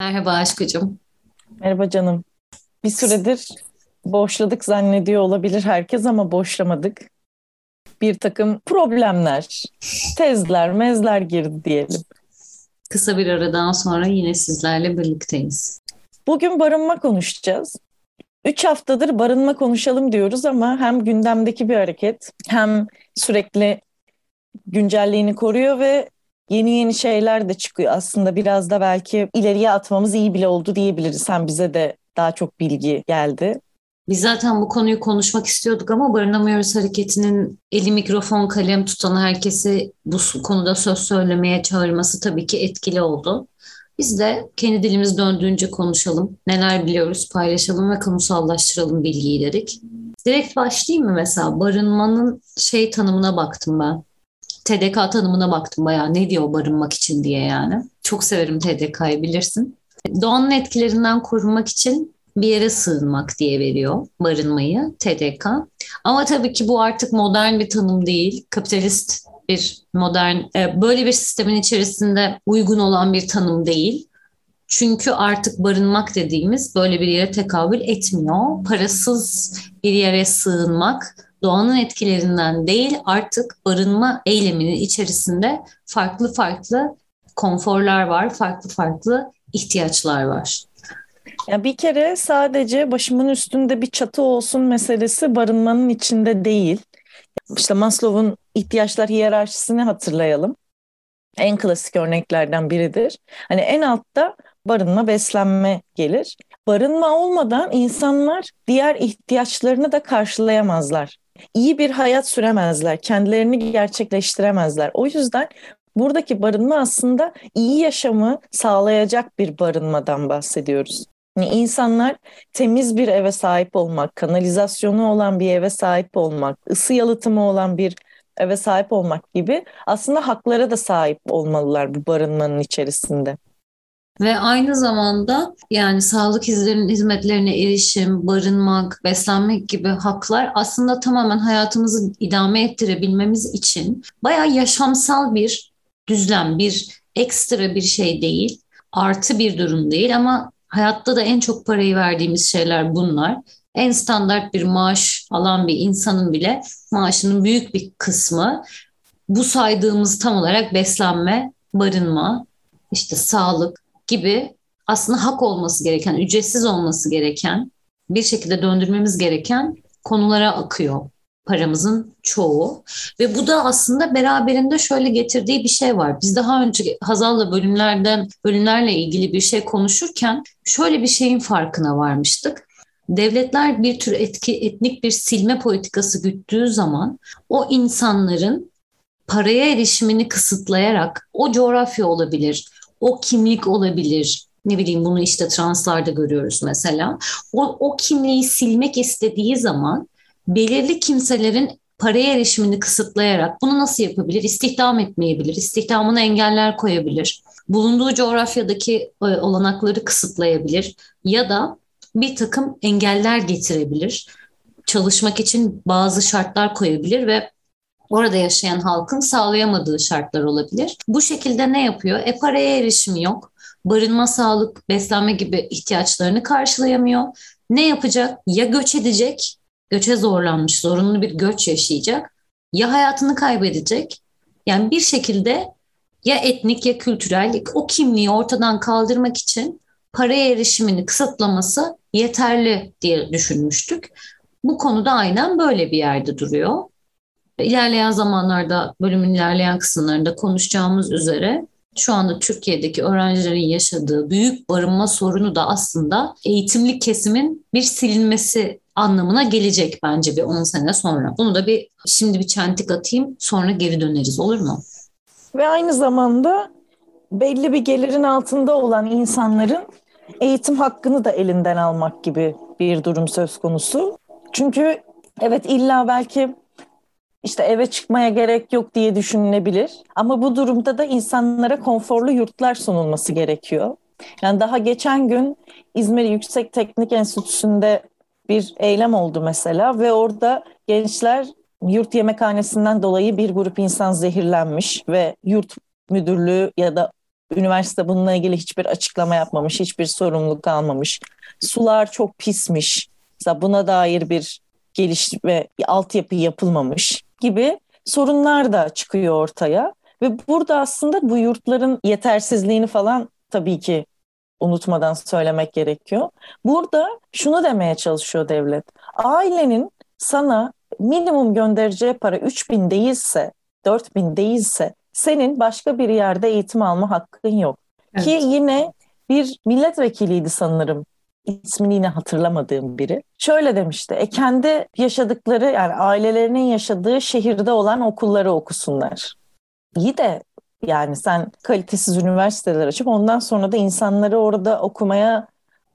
Merhaba aşkıcım. Merhaba canım. Bir süredir boşladık zannediyor olabilir herkes ama boşlamadık. Bir takım problemler, tezler, mezler girdi diyelim. Kısa bir aradan sonra yine sizlerle birlikteyiz. Bugün barınma konuşacağız. Üç haftadır barınma konuşalım diyoruz ama hem gündemdeki bir hareket hem sürekli güncelliğini koruyor ve yeni yeni şeyler de çıkıyor. Aslında biraz da belki ileriye atmamız iyi bile oldu diyebiliriz. Hem bize de daha çok bilgi geldi. Biz zaten bu konuyu konuşmak istiyorduk ama Barınamıyoruz Hareketi'nin eli mikrofon kalem tutan herkesi bu konuda söz söylemeye çağırması tabii ki etkili oldu. Biz de kendi dilimiz döndüğünce konuşalım, neler biliyoruz paylaşalım ve kamusallaştıralım bilgiyi dedik. Direkt başlayayım mı mesela? Barınmanın şey tanımına baktım ben. TDK tanımına baktım bayağı ne diyor barınmak için diye yani. Çok severim TDK'yı bilirsin. Doğanın etkilerinden korunmak için bir yere sığınmak diye veriyor barınmayı TDK. Ama tabii ki bu artık modern bir tanım değil. Kapitalist bir modern, e, böyle bir sistemin içerisinde uygun olan bir tanım değil. Çünkü artık barınmak dediğimiz böyle bir yere tekabül etmiyor. Parasız bir yere sığınmak doğanın etkilerinden değil artık barınma eyleminin içerisinde farklı farklı konforlar var, farklı farklı ihtiyaçlar var. Ya bir kere sadece başımın üstünde bir çatı olsun meselesi barınmanın içinde değil. İşte Maslow'un ihtiyaçlar hiyerarşisini hatırlayalım. En klasik örneklerden biridir. Hani en altta barınma, beslenme gelir. Barınma olmadan insanlar diğer ihtiyaçlarını da karşılayamazlar. İyi bir hayat süremezler, kendilerini gerçekleştiremezler. O yüzden buradaki barınma aslında iyi yaşamı sağlayacak bir barınmadan bahsediyoruz. Yani insanlar temiz bir eve sahip olmak, kanalizasyonu olan bir eve sahip olmak, ısı yalıtımı olan bir eve sahip olmak gibi aslında haklara da sahip olmalılar bu barınmanın içerisinde. Ve aynı zamanda yani sağlık izlerinin hizmetlerine erişim, barınmak, beslenmek gibi haklar aslında tamamen hayatımızı idame ettirebilmemiz için bayağı yaşamsal bir düzlem, bir ekstra bir şey değil, artı bir durum değil ama hayatta da en çok parayı verdiğimiz şeyler bunlar. En standart bir maaş alan bir insanın bile maaşının büyük bir kısmı bu saydığımız tam olarak beslenme, barınma, işte sağlık gibi aslında hak olması gereken, ücretsiz olması gereken, bir şekilde döndürmemiz gereken konulara akıyor paramızın çoğu. Ve bu da aslında beraberinde şöyle getirdiği bir şey var. Biz daha önce Hazal'la bölümlerden bölümlerle ilgili bir şey konuşurken şöyle bir şeyin farkına varmıştık. Devletler bir tür etki etnik bir silme politikası güttüğü zaman o insanların paraya erişimini kısıtlayarak o coğrafya olabilir, o kimlik olabilir, ne bileyim bunu işte translarda görüyoruz mesela. O, o kimliği silmek istediği zaman belirli kimselerin paraya erişimini kısıtlayarak bunu nasıl yapabilir? İstihdam etmeyebilir, istihdamına engeller koyabilir, bulunduğu coğrafyadaki e, olanakları kısıtlayabilir ya da bir takım engeller getirebilir. Çalışmak için bazı şartlar koyabilir ve orada yaşayan halkın sağlayamadığı şartlar olabilir. Bu şekilde ne yapıyor? E paraya erişimi yok. Barınma, sağlık, beslenme gibi ihtiyaçlarını karşılayamıyor. Ne yapacak? Ya göç edecek göçe zorlanmış, zorunlu bir göç yaşayacak ya hayatını kaybedecek. Yani bir şekilde ya etnik ya kültürel o kimliği ortadan kaldırmak için paraya erişimini kısıtlaması yeterli diye düşünmüştük. Bu konuda aynen böyle bir yerde duruyor. İlerleyen zamanlarda bölümün ilerleyen kısımlarında konuşacağımız üzere şu anda Türkiye'deki öğrencilerin yaşadığı büyük barınma sorunu da aslında eğitimli kesimin bir silinmesi anlamına gelecek bence bir 10 sene sonra. Bunu da bir şimdi bir çentik atayım sonra geri döneriz olur mu? Ve aynı zamanda belli bir gelirin altında olan insanların eğitim hakkını da elinden almak gibi bir durum söz konusu. Çünkü evet illa belki işte eve çıkmaya gerek yok diye düşünülebilir. Ama bu durumda da insanlara konforlu yurtlar sunulması gerekiyor. Yani daha geçen gün İzmir Yüksek Teknik Enstitüsü'nde bir eylem oldu mesela ve orada gençler yurt yemekhanesinden dolayı bir grup insan zehirlenmiş ve yurt müdürlüğü ya da üniversite bununla ilgili hiçbir açıklama yapmamış, hiçbir sorumluluk almamış. Sular çok pismiş. Mesela buna dair bir geliş ve altyapı yapılmamış gibi sorunlar da çıkıyor ortaya. Ve burada aslında bu yurtların yetersizliğini falan tabii ki unutmadan söylemek gerekiyor. Burada şunu demeye çalışıyor devlet. Ailenin sana minimum göndereceği para 3 bin değilse, 4 bin değilse senin başka bir yerde eğitim alma hakkın yok. Evet. Ki yine bir milletvekiliydi sanırım ismini yine hatırlamadığım biri. Şöyle demişti. E kendi yaşadıkları yani ailelerinin yaşadığı şehirde olan okulları okusunlar. İyi de yani sen kalitesiz üniversiteler açıp ondan sonra da insanları orada okumaya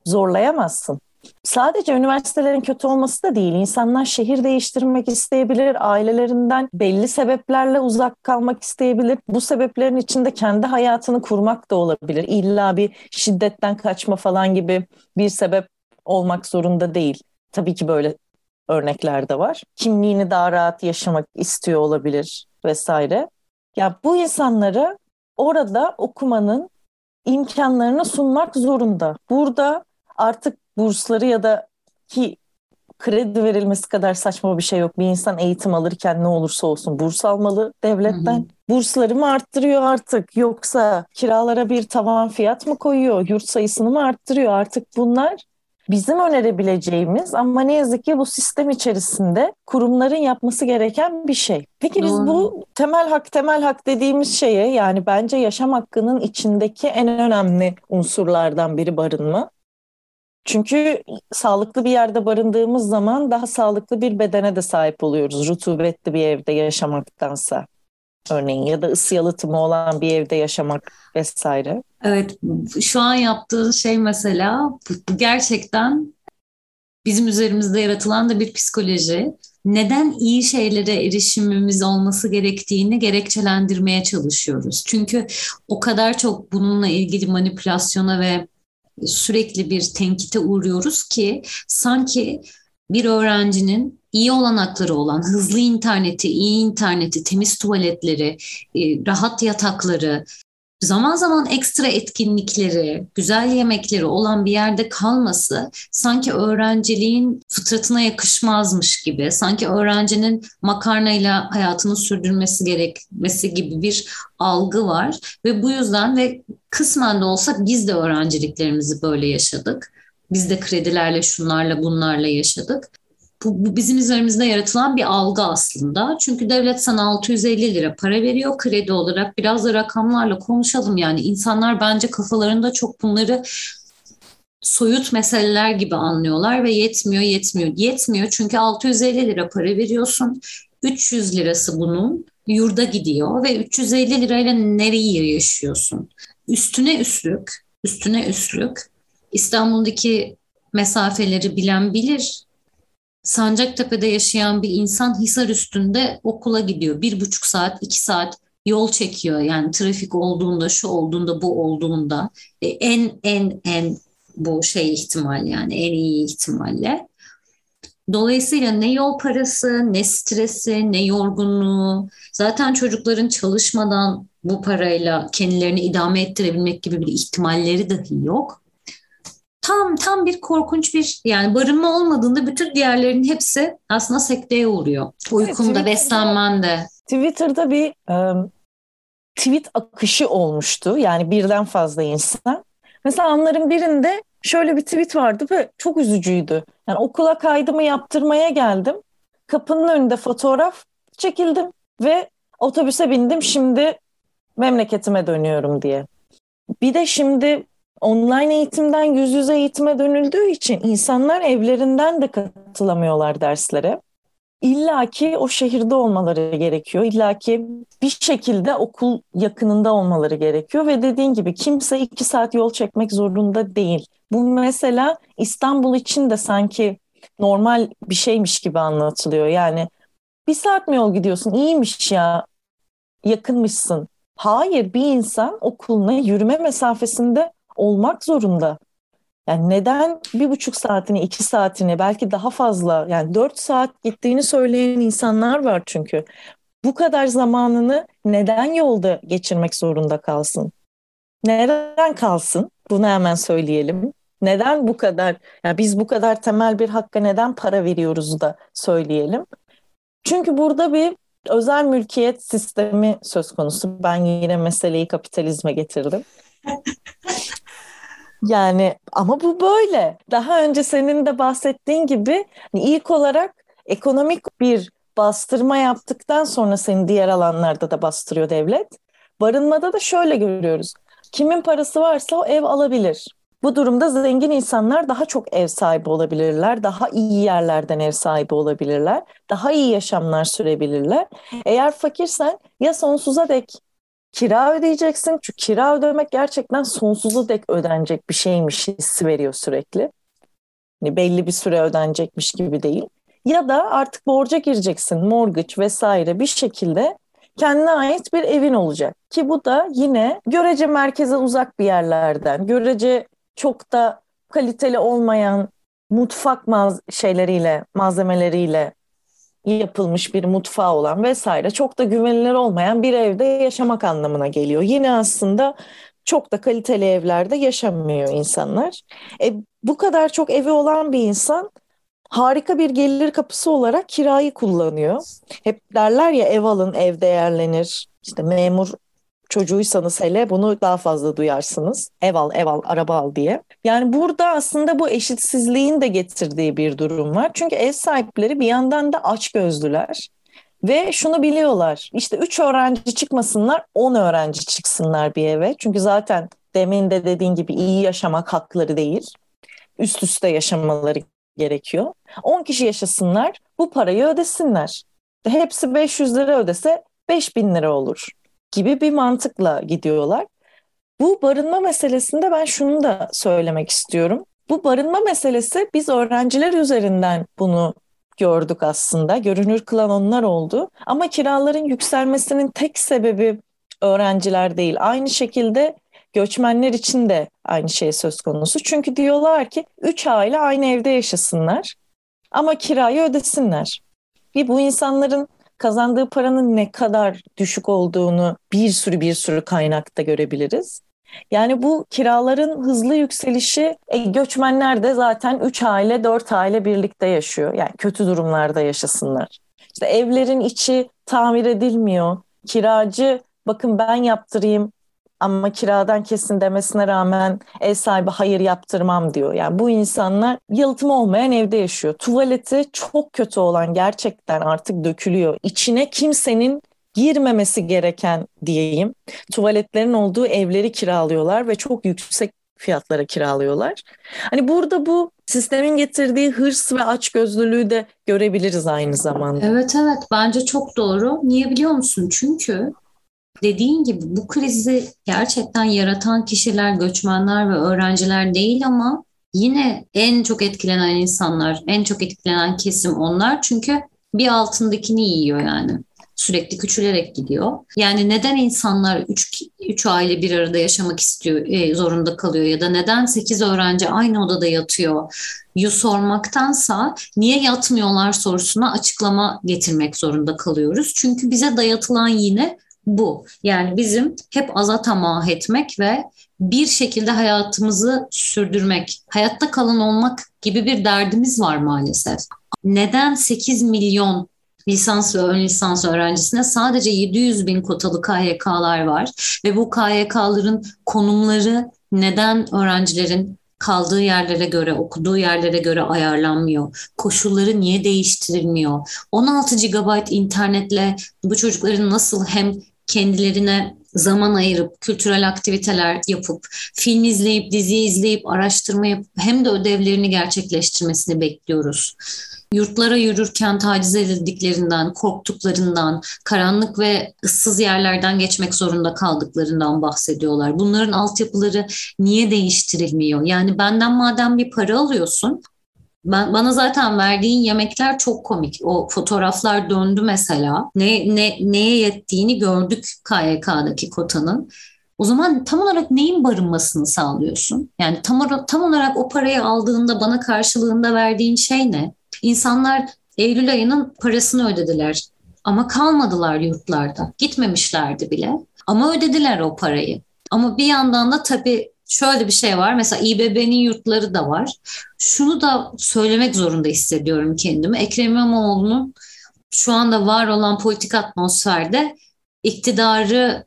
zorlayamazsın. Sadece üniversitelerin kötü olması da değil. İnsanlar şehir değiştirmek isteyebilir, ailelerinden belli sebeplerle uzak kalmak isteyebilir. Bu sebeplerin içinde kendi hayatını kurmak da olabilir. İlla bir şiddetten kaçma falan gibi bir sebep olmak zorunda değil. Tabii ki böyle örnekler de var. Kimliğini daha rahat yaşamak istiyor olabilir vesaire. Ya bu insanlara orada okumanın imkanlarını sunmak zorunda. Burada artık bursları ya da ki kredi verilmesi kadar saçma bir şey yok. Bir insan eğitim alırken ne olursa olsun burs almalı devletten. Hı hı. Bursları mı arttırıyor artık yoksa kiralara bir tavan fiyat mı koyuyor? Yurt sayısını mı arttırıyor? Artık bunlar bizim önerebileceğimiz ama ne yazık ki bu sistem içerisinde kurumların yapması gereken bir şey. Peki biz Doğru. bu temel hak temel hak dediğimiz şeye yani bence yaşam hakkının içindeki en önemli unsurlardan biri barınma. Çünkü sağlıklı bir yerde barındığımız zaman daha sağlıklı bir bedene de sahip oluyoruz. Rutubetli bir evde yaşamaktansa örneğin ya da ısı yalıtımı olan bir evde yaşamak vesaire. Evet şu an yaptığın şey mesela gerçekten bizim üzerimizde yaratılan da bir psikoloji. Neden iyi şeylere erişimimiz olması gerektiğini gerekçelendirmeye çalışıyoruz. Çünkü o kadar çok bununla ilgili manipülasyona ve sürekli bir tenkite uğruyoruz ki sanki bir öğrencinin iyi olanakları olan hızlı interneti, iyi interneti, temiz tuvaletleri, e, rahat yatakları, zaman zaman ekstra etkinlikleri, güzel yemekleri olan bir yerde kalması sanki öğrenciliğin fıtratına yakışmazmış gibi, sanki öğrencinin makarnayla hayatını sürdürmesi gerekmesi gibi bir algı var ve bu yüzden ve kısmen de olsa biz de öğrenciliklerimizi böyle yaşadık. Biz de kredilerle, şunlarla, bunlarla yaşadık bu, bu bizim üzerimizde yaratılan bir algı aslında. Çünkü devlet sana 650 lira para veriyor kredi olarak. Biraz da rakamlarla konuşalım yani insanlar bence kafalarında çok bunları soyut meseleler gibi anlıyorlar ve yetmiyor yetmiyor. Yetmiyor çünkü 650 lira para veriyorsun. 300 lirası bunun yurda gidiyor ve 350 lirayla nereyi yaşıyorsun? Üstüne üstlük, üstüne üstlük İstanbul'daki mesafeleri bilen bilir. Sancaktepe'de yaşayan bir insan Hisar üstünde okula gidiyor. Bir buçuk saat, iki saat yol çekiyor. Yani trafik olduğunda, şu olduğunda, bu olduğunda e, en en en bu şey ihtimal yani en iyi ihtimalle. Dolayısıyla ne yol parası, ne stresi, ne yorgunluğu, zaten çocukların çalışmadan bu parayla kendilerini idame ettirebilmek gibi bir ihtimalleri dahi yok tam tam bir korkunç bir yani barınma olmadığında bütün diğerlerinin hepsi aslında sekteye uğruyor. Uykunda, evet, beslenmende. Twitter'da bir um, tweet akışı olmuştu. Yani birden fazla insan. Mesela anların birinde şöyle bir tweet vardı ve çok üzücüydü. Yani okula kaydımı yaptırmaya geldim. Kapının önünde fotoğraf çekildim ve otobüse bindim. Şimdi memleketime dönüyorum diye. Bir de şimdi online eğitimden yüz yüze eğitime dönüldüğü için insanlar evlerinden de katılamıyorlar derslere. İlla ki o şehirde olmaları gerekiyor. İlla ki bir şekilde okul yakınında olmaları gerekiyor ve dediğin gibi kimse iki saat yol çekmek zorunda değil. Bu mesela İstanbul için de sanki normal bir şeymiş gibi anlatılıyor. Yani bir saat mi yol gidiyorsun? İyiymiş ya. Yakınmışsın. Hayır bir insan okuluna yürüme mesafesinde olmak zorunda. Yani neden bir buçuk saatini, iki saatini, belki daha fazla yani dört saat gittiğini söyleyen insanlar var çünkü. Bu kadar zamanını neden yolda geçirmek zorunda kalsın? Neden kalsın? Bunu hemen söyleyelim. Neden bu kadar, yani biz bu kadar temel bir hakka neden para veriyoruz da söyleyelim. Çünkü burada bir özel mülkiyet sistemi söz konusu. Ben yine meseleyi kapitalizme getirdim. Yani ama bu böyle. Daha önce senin de bahsettiğin gibi hani ilk olarak ekonomik bir bastırma yaptıktan sonra seni diğer alanlarda da bastırıyor devlet. Barınmada da şöyle görüyoruz. Kimin parası varsa o ev alabilir. Bu durumda zengin insanlar daha çok ev sahibi olabilirler, daha iyi yerlerden ev sahibi olabilirler, daha iyi yaşamlar sürebilirler. Eğer fakirsen ya sonsuza dek kira ödeyeceksin. Çünkü kira ödemek gerçekten sonsuza dek ödenecek bir şeymiş hissi veriyor sürekli. Yani belli bir süre ödenecekmiş gibi değil. Ya da artık borca gireceksin, mortgage vesaire bir şekilde kendine ait bir evin olacak. Ki bu da yine görece merkeze uzak bir yerlerden, görece çok da kaliteli olmayan mutfak maz şeyleriyle, malzemeleriyle yapılmış bir mutfağı olan vesaire çok da güvenilir olmayan bir evde yaşamak anlamına geliyor. Yine aslında çok da kaliteli evlerde yaşamıyor insanlar. E, bu kadar çok evi olan bir insan harika bir gelir kapısı olarak kirayı kullanıyor. Hep derler ya ev alın ev değerlenir. İşte memur çocuğuysanız hele bunu daha fazla duyarsınız. Ev al, ev al, araba al diye. Yani burada aslında bu eşitsizliğin de getirdiği bir durum var. Çünkü ev sahipleri bir yandan da aç gözlüler. Ve şunu biliyorlar. İşte 3 öğrenci çıkmasınlar, 10 öğrenci çıksınlar bir eve. Çünkü zaten demin de dediğin gibi iyi yaşamak hakları değil. Üst üste yaşamaları gerekiyor. 10 kişi yaşasınlar, bu parayı ödesinler. Hepsi 500 lira ödese 5000 lira olur gibi bir mantıkla gidiyorlar. Bu barınma meselesinde ben şunu da söylemek istiyorum. Bu barınma meselesi biz öğrenciler üzerinden bunu gördük aslında. Görünür kılan onlar oldu. Ama kiraların yükselmesinin tek sebebi öğrenciler değil. Aynı şekilde göçmenler için de aynı şey söz konusu. Çünkü diyorlar ki üç aile aynı evde yaşasınlar ama kirayı ödesinler. Ve bu insanların kazandığı paranın ne kadar düşük olduğunu bir sürü bir sürü kaynakta görebiliriz. Yani bu kiraların hızlı yükselişi e, göçmenler de zaten 3 aile 4 aile birlikte yaşıyor. Yani kötü durumlarda yaşasınlar. İşte evlerin içi tamir edilmiyor. Kiracı bakın ben yaptırayım ama kiradan kesin demesine rağmen ev sahibi hayır yaptırmam diyor. Yani bu insanlar yalıtım olmayan evde yaşıyor. Tuvaleti çok kötü olan gerçekten artık dökülüyor. İçine kimsenin girmemesi gereken diyeyim. Tuvaletlerin olduğu evleri kiralıyorlar ve çok yüksek fiyatlara kiralıyorlar. Hani burada bu sistemin getirdiği hırs ve açgözlülüğü de görebiliriz aynı zamanda. Evet evet bence çok doğru. Niye biliyor musun? Çünkü dediğin gibi bu krizi gerçekten yaratan kişiler, göçmenler ve öğrenciler değil ama yine en çok etkilenen insanlar, en çok etkilenen kesim onlar. Çünkü bir altındakini yiyor yani. Sürekli küçülerek gidiyor. Yani neden insanlar 3 3 aile bir arada yaşamak istiyor, e, zorunda kalıyor ya da neden 8 öğrenci aynı odada yatıyor? yu sormaktansa niye yatmıyorlar sorusuna açıklama getirmek zorunda kalıyoruz. Çünkü bize dayatılan yine bu. Yani bizim hep aza tamah etmek ve bir şekilde hayatımızı sürdürmek, hayatta kalan olmak gibi bir derdimiz var maalesef. Neden 8 milyon lisans ve ön lisans öğrencisine sadece 700 bin kotalı KYK'lar var ve bu KYK'ların konumları neden öğrencilerin kaldığı yerlere göre, okuduğu yerlere göre ayarlanmıyor? Koşulları niye değiştirilmiyor? 16 GB internetle bu çocukların nasıl hem kendilerine zaman ayırıp kültürel aktiviteler yapıp film izleyip dizi izleyip araştırma yapıp hem de ödevlerini gerçekleştirmesini bekliyoruz. Yurtlara yürürken taciz edildiklerinden, korktuklarından, karanlık ve ıssız yerlerden geçmek zorunda kaldıklarından bahsediyorlar. Bunların altyapıları niye değiştirilmiyor? Yani benden madem bir para alıyorsun, Ben, bana zaten verdiğin yemekler çok komik. O fotoğraflar döndü mesela. Ne, ne neye yettiğini gördük KYK'daki kotanın. O zaman tam olarak neyin barınmasını sağlıyorsun? Yani tam, tam olarak o parayı aldığında bana karşılığında verdiğin şey ne? İnsanlar Eylül ayının parasını ödediler ama kalmadılar yurtlarda. Gitmemişlerdi bile ama ödediler o parayı. Ama bir yandan da tabii şöyle bir şey var. Mesela İBB'nin yurtları da var. Şunu da söylemek zorunda hissediyorum kendimi. Ekrem İmamoğlu'nun şu anda var olan politik atmosferde iktidarı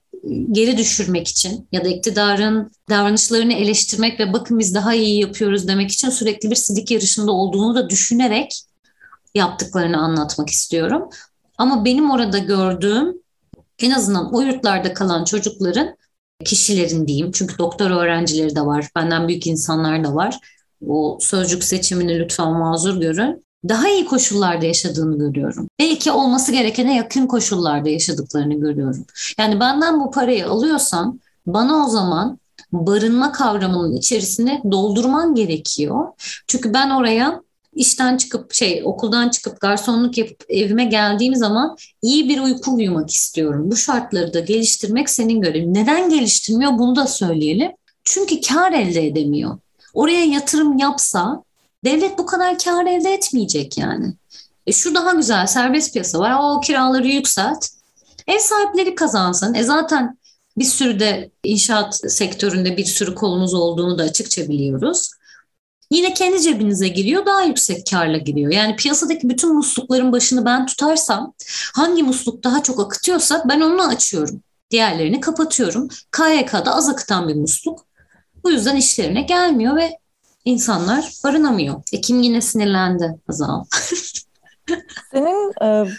geri düşürmek için ya da iktidarın davranışlarını eleştirmek ve bakın biz daha iyi yapıyoruz demek için sürekli bir sidik yarışında olduğunu da düşünerek yaptıklarını anlatmak istiyorum. Ama benim orada gördüğüm en azından o yurtlarda kalan çocukların kişilerin diyeyim çünkü doktor öğrencileri de var, benden büyük insanlar da var. O sözcük seçimini lütfen mazur görün. Daha iyi koşullarda yaşadığını görüyorum. Belki olması gerekene yakın koşullarda yaşadıklarını görüyorum. Yani benden bu parayı alıyorsan bana o zaman barınma kavramının içerisine doldurman gerekiyor. Çünkü ben oraya işten çıkıp şey okuldan çıkıp garsonluk yapıp evime geldiğim zaman iyi bir uyku uyumak istiyorum. Bu şartları da geliştirmek senin görevin. Neden geliştirmiyor bunu da söyleyelim. Çünkü kar elde edemiyor. Oraya yatırım yapsa devlet bu kadar kar elde etmeyecek yani. E şu daha güzel serbest piyasa var. O kiraları yükselt. Ev sahipleri kazansın. E zaten bir sürü de inşaat sektöründe bir sürü kolumuz olduğunu da açıkça biliyoruz yine kendi cebinize giriyor daha yüksek karla giriyor. Yani piyasadaki bütün muslukların başını ben tutarsam hangi musluk daha çok akıtıyorsa ben onu açıyorum. Diğerlerini kapatıyorum. KYK'da az akıtan bir musluk. Bu yüzden işlerine gelmiyor ve insanlar barınamıyor. Ekim yine sinirlendi Azal. Senin e,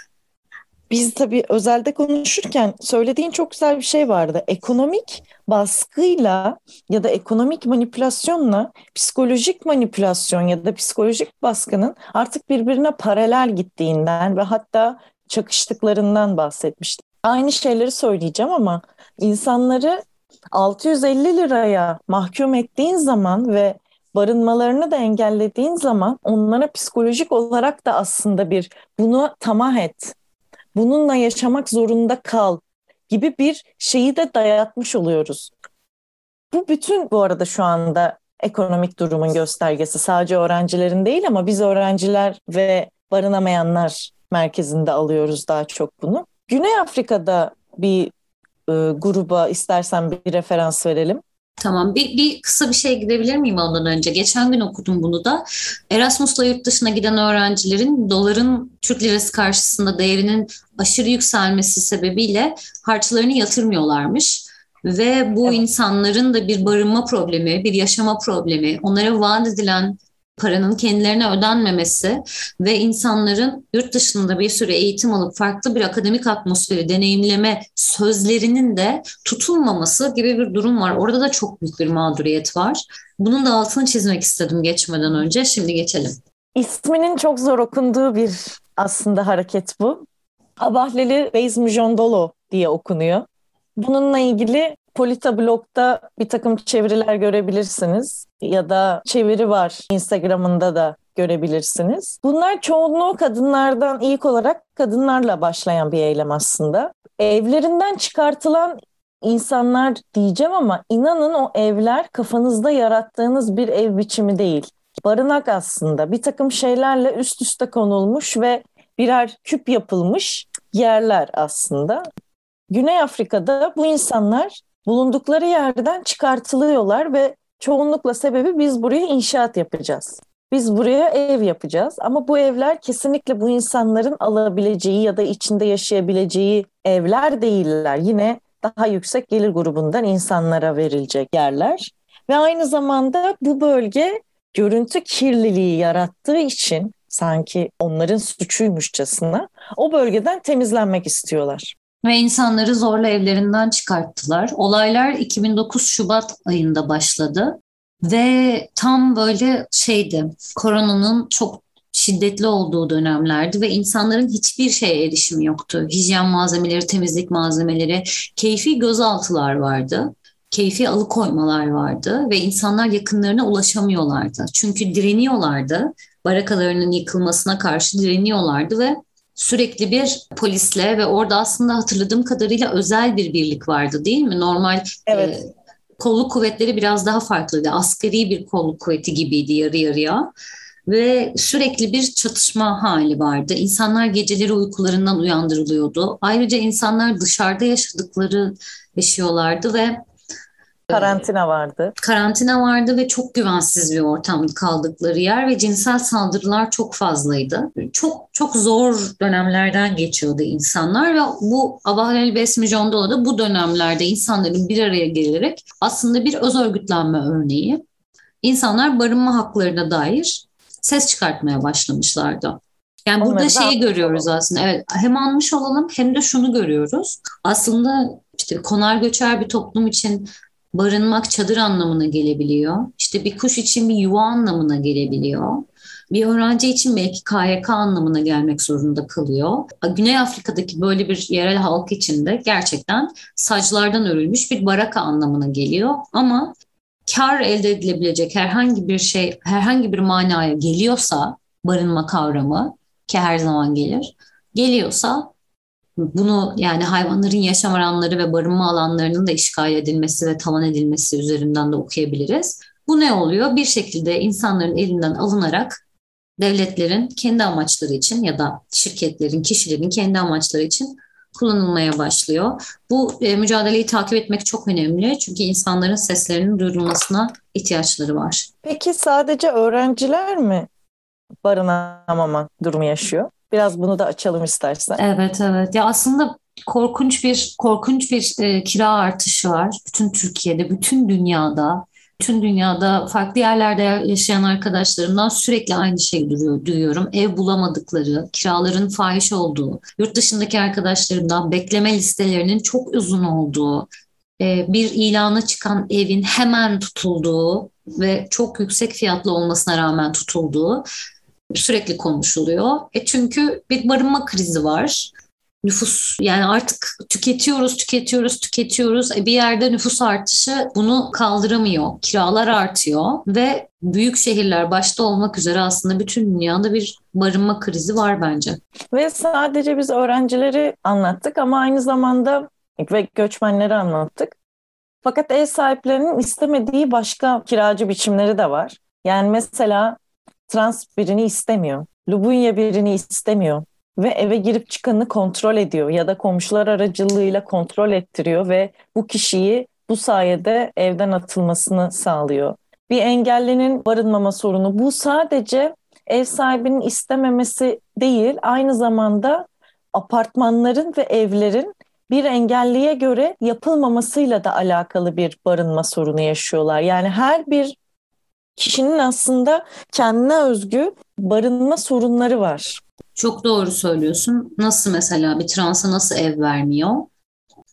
biz tabii özelde konuşurken söylediğin çok güzel bir şey vardı. Ekonomik baskıyla ya da ekonomik manipülasyonla psikolojik manipülasyon ya da psikolojik baskının artık birbirine paralel gittiğinden ve hatta çakıştıklarından bahsetmiştim. Aynı şeyleri söyleyeceğim ama insanları 650 liraya mahkum ettiğin zaman ve barınmalarını da engellediğin zaman onlara psikolojik olarak da aslında bir bunu tamah et, bununla yaşamak zorunda kal gibi bir şeyi de dayatmış oluyoruz. Bu bütün bu arada şu anda ekonomik durumun göstergesi sadece öğrencilerin değil ama biz öğrenciler ve barınamayanlar merkezinde alıyoruz daha çok bunu. Güney Afrika'da bir e, gruba istersen bir referans verelim. Tamam bir, bir kısa bir şey gidebilir miyim ondan önce? Geçen gün okudum bunu da. Erasmus'la yurt dışına giden öğrencilerin doların Türk lirası karşısında değerinin aşırı yükselmesi sebebiyle harçlarını yatırmıyorlarmış. Ve bu evet. insanların da bir barınma problemi, bir yaşama problemi, onlara vaat edilen paranın kendilerine ödenmemesi ve insanların yurt dışında bir süre eğitim alıp farklı bir akademik atmosferi deneyimleme sözlerinin de tutulmaması gibi bir durum var. Orada da çok büyük bir mağduriyet var. Bunun da altını çizmek istedim geçmeden önce. Şimdi geçelim. İsminin çok zor okunduğu bir aslında hareket bu. Abahleli Beys Mujondolo diye okunuyor. Bununla ilgili Polita Blog'da bir takım çeviriler görebilirsiniz ya da çeviri var Instagram'ında da görebilirsiniz. Bunlar çoğunluğu kadınlardan ilk olarak kadınlarla başlayan bir eylem aslında. Evlerinden çıkartılan insanlar diyeceğim ama inanın o evler kafanızda yarattığınız bir ev biçimi değil. Barınak aslında bir takım şeylerle üst üste konulmuş ve birer küp yapılmış yerler aslında. Güney Afrika'da bu insanlar bulundukları yerden çıkartılıyorlar ve çoğunlukla sebebi biz buraya inşaat yapacağız. Biz buraya ev yapacağız ama bu evler kesinlikle bu insanların alabileceği ya da içinde yaşayabileceği evler değiller. Yine daha yüksek gelir grubundan insanlara verilecek yerler. Ve aynı zamanda bu bölge görüntü kirliliği yarattığı için sanki onların suçuymuşçasına o bölgeden temizlenmek istiyorlar ve insanları zorla evlerinden çıkarttılar. Olaylar 2009 Şubat ayında başladı ve tam böyle şeydi koronanın çok şiddetli olduğu dönemlerdi ve insanların hiçbir şeye erişimi yoktu. Hijyen malzemeleri, temizlik malzemeleri, keyfi gözaltılar vardı. Keyfi alıkoymalar vardı ve insanlar yakınlarına ulaşamıyorlardı. Çünkü direniyorlardı barakalarının yıkılmasına karşı direniyorlardı ve sürekli bir polisle ve orada aslında hatırladığım kadarıyla özel bir birlik vardı değil mi? Normal Evet. e, kolluk kuvvetleri biraz daha farklıydı. Askeri bir kolluk kuvveti gibiydi yarı yarıya. Ve sürekli bir çatışma hali vardı. İnsanlar geceleri uykularından uyandırılıyordu. Ayrıca insanlar dışarıda yaşadıkları yaşıyorlardı ve Karantina vardı. karantina vardı ve çok güvensiz bir ortamda kaldıkları yer ve cinsel saldırılar çok fazlaydı. Çok çok zor dönemlerden geçiyordu insanlar ve bu Abahlel Besmijon'da da bu dönemlerde insanların bir araya gelerek aslında bir öz örgütlenme örneği. İnsanlar barınma haklarına dair ses çıkartmaya başlamışlardı. Yani burada Onları da şeyi görüyoruz aslında. Evet, hem anmış olalım hem de şunu görüyoruz. Aslında işte konar göçer bir toplum için barınmak çadır anlamına gelebiliyor. İşte bir kuş için bir yuva anlamına gelebiliyor. Bir öğrenci için belki KYK anlamına gelmek zorunda kalıyor. Güney Afrika'daki böyle bir yerel halk için de gerçekten saçlardan örülmüş bir baraka anlamına geliyor. Ama kar elde edilebilecek herhangi bir şey, herhangi bir manaya geliyorsa barınma kavramı ki her zaman gelir, geliyorsa bunu yani hayvanların yaşam alanları ve barınma alanlarının da işgal edilmesi ve talan edilmesi üzerinden de okuyabiliriz. Bu ne oluyor? Bir şekilde insanların elinden alınarak devletlerin kendi amaçları için ya da şirketlerin, kişilerin kendi amaçları için kullanılmaya başlıyor. Bu e, mücadeleyi takip etmek çok önemli çünkü insanların seslerinin duyurulmasına ihtiyaçları var. Peki sadece öğrenciler mi barınamama durumu yaşıyor? Biraz bunu da açalım istersen. Evet evet. Ya aslında korkunç bir korkunç bir e, kira artışı var bütün Türkiye'de, bütün dünyada. Bütün dünyada farklı yerlerde yaşayan arkadaşlarımdan sürekli aynı şeyi duyuyor, duyuyorum. Ev bulamadıkları, kiraların fahiş olduğu, yurt dışındaki arkadaşlarımdan bekleme listelerinin çok uzun olduğu, e, bir ilana çıkan evin hemen tutulduğu ve çok yüksek fiyatlı olmasına rağmen tutulduğu sürekli konuşuluyor. E çünkü bir barınma krizi var. Nüfus yani artık tüketiyoruz, tüketiyoruz, tüketiyoruz. E bir yerde nüfus artışı bunu kaldıramıyor. Kiralar artıyor ve büyük şehirler başta olmak üzere aslında bütün dünyada bir barınma krizi var bence. Ve sadece biz öğrencileri anlattık ama aynı zamanda ve göçmenleri anlattık. Fakat ev sahiplerinin istemediği başka kiracı biçimleri de var. Yani mesela trans birini istemiyor. Lubunya birini istemiyor ve eve girip çıkanı kontrol ediyor ya da komşular aracılığıyla kontrol ettiriyor ve bu kişiyi bu sayede evden atılmasını sağlıyor. Bir engellinin barınmama sorunu bu sadece ev sahibinin istememesi değil, aynı zamanda apartmanların ve evlerin bir engelliye göre yapılmamasıyla da alakalı bir barınma sorunu yaşıyorlar. Yani her bir kişinin aslında kendine özgü barınma sorunları var. Çok doğru söylüyorsun. Nasıl mesela bir transa nasıl ev vermiyor?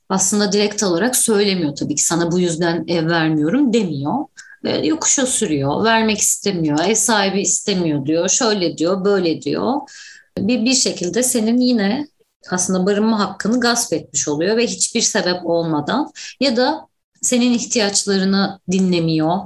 Aslında direkt olarak söylemiyor tabii ki sana bu yüzden ev vermiyorum demiyor. Ve yokuşa sürüyor, vermek istemiyor, ev sahibi istemiyor diyor, şöyle diyor, böyle diyor. Bir, bir şekilde senin yine aslında barınma hakkını gasp etmiş oluyor ve hiçbir sebep olmadan ya da senin ihtiyaçlarını dinlemiyor,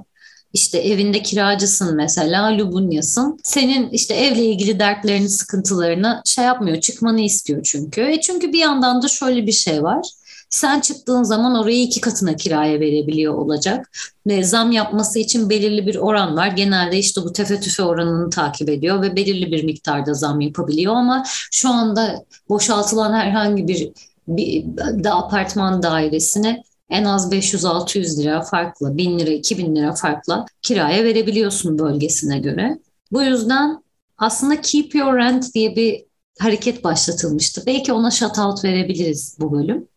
işte evinde kiracısın mesela, Lubunyasın. Senin işte evle ilgili dertlerini, sıkıntılarını şey yapmıyor, çıkmanı istiyor çünkü. E çünkü bir yandan da şöyle bir şey var. Sen çıktığın zaman orayı iki katına kiraya verebiliyor olacak. Ve zam yapması için belirli bir oran var. Genelde işte bu tefe tüfe oranını takip ediyor ve belirli bir miktarda zam yapabiliyor ama şu anda boşaltılan herhangi bir, bir de apartman dairesine en az 500-600 lira farklı, 1000 lira, 2000 lira farklı kiraya verebiliyorsun bölgesine göre. Bu yüzden aslında Keep Your Rent diye bir hareket başlatılmıştı. Belki ona shout out verebiliriz bu bölüm.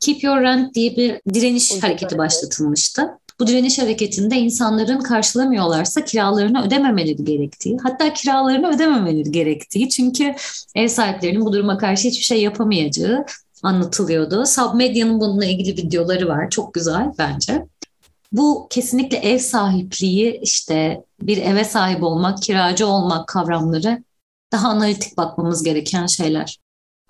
Keep Your Rent diye bir direniş Ucuz hareketi hareket. başlatılmıştı. Bu direniş hareketinde insanların karşılamıyorlarsa kiralarını ödememeleri gerektiği, hatta kiralarını ödememeleri gerektiği çünkü ev sahiplerinin bu duruma karşı hiçbir şey yapamayacağı anlatılıyordu. Submedia'nın bununla ilgili videoları var. Çok güzel bence. Bu kesinlikle ev sahipliği işte bir eve sahip olmak, kiracı olmak kavramları daha analitik bakmamız gereken şeyler.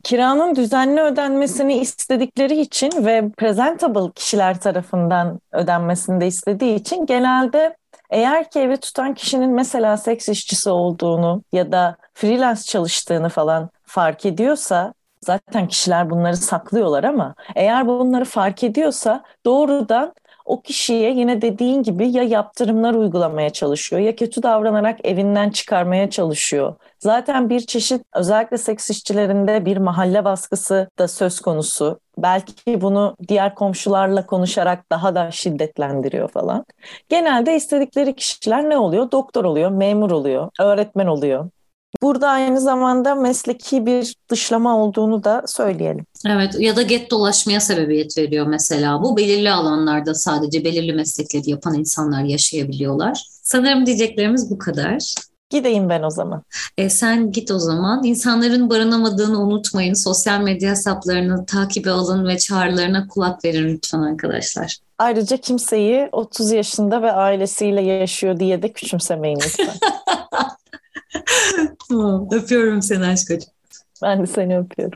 Kiranın düzenli ödenmesini istedikleri için ve presentable kişiler tarafından ödenmesini de istediği için genelde Eğer ki evi tutan kişinin mesela seks işçisi olduğunu ya da freelance çalıştığını falan fark ediyorsa zaten kişiler bunları saklıyorlar ama eğer bunları fark ediyorsa doğrudan o kişiye yine dediğin gibi ya yaptırımlar uygulamaya çalışıyor ya kötü davranarak evinden çıkarmaya çalışıyor. Zaten bir çeşit özellikle seks işçilerinde bir mahalle baskısı da söz konusu. Belki bunu diğer komşularla konuşarak daha da şiddetlendiriyor falan. Genelde istedikleri kişiler ne oluyor? Doktor oluyor, memur oluyor, öğretmen oluyor. Burada aynı zamanda mesleki bir dışlama olduğunu da söyleyelim. Evet ya da get dolaşmaya sebebiyet veriyor mesela. Bu belirli alanlarda sadece belirli meslekleri yapan insanlar yaşayabiliyorlar. Sanırım diyeceklerimiz bu kadar. Gideyim ben o zaman. E, sen git o zaman. İnsanların barınamadığını unutmayın. Sosyal medya hesaplarını takibe alın ve çağrılarına kulak verin lütfen arkadaşlar. Ayrıca kimseyi 30 yaşında ve ailesiyle yaşıyor diye de küçümsemeyin lütfen. tamam. Öpüyorum seni aşkım. ben de seni öpüyorum.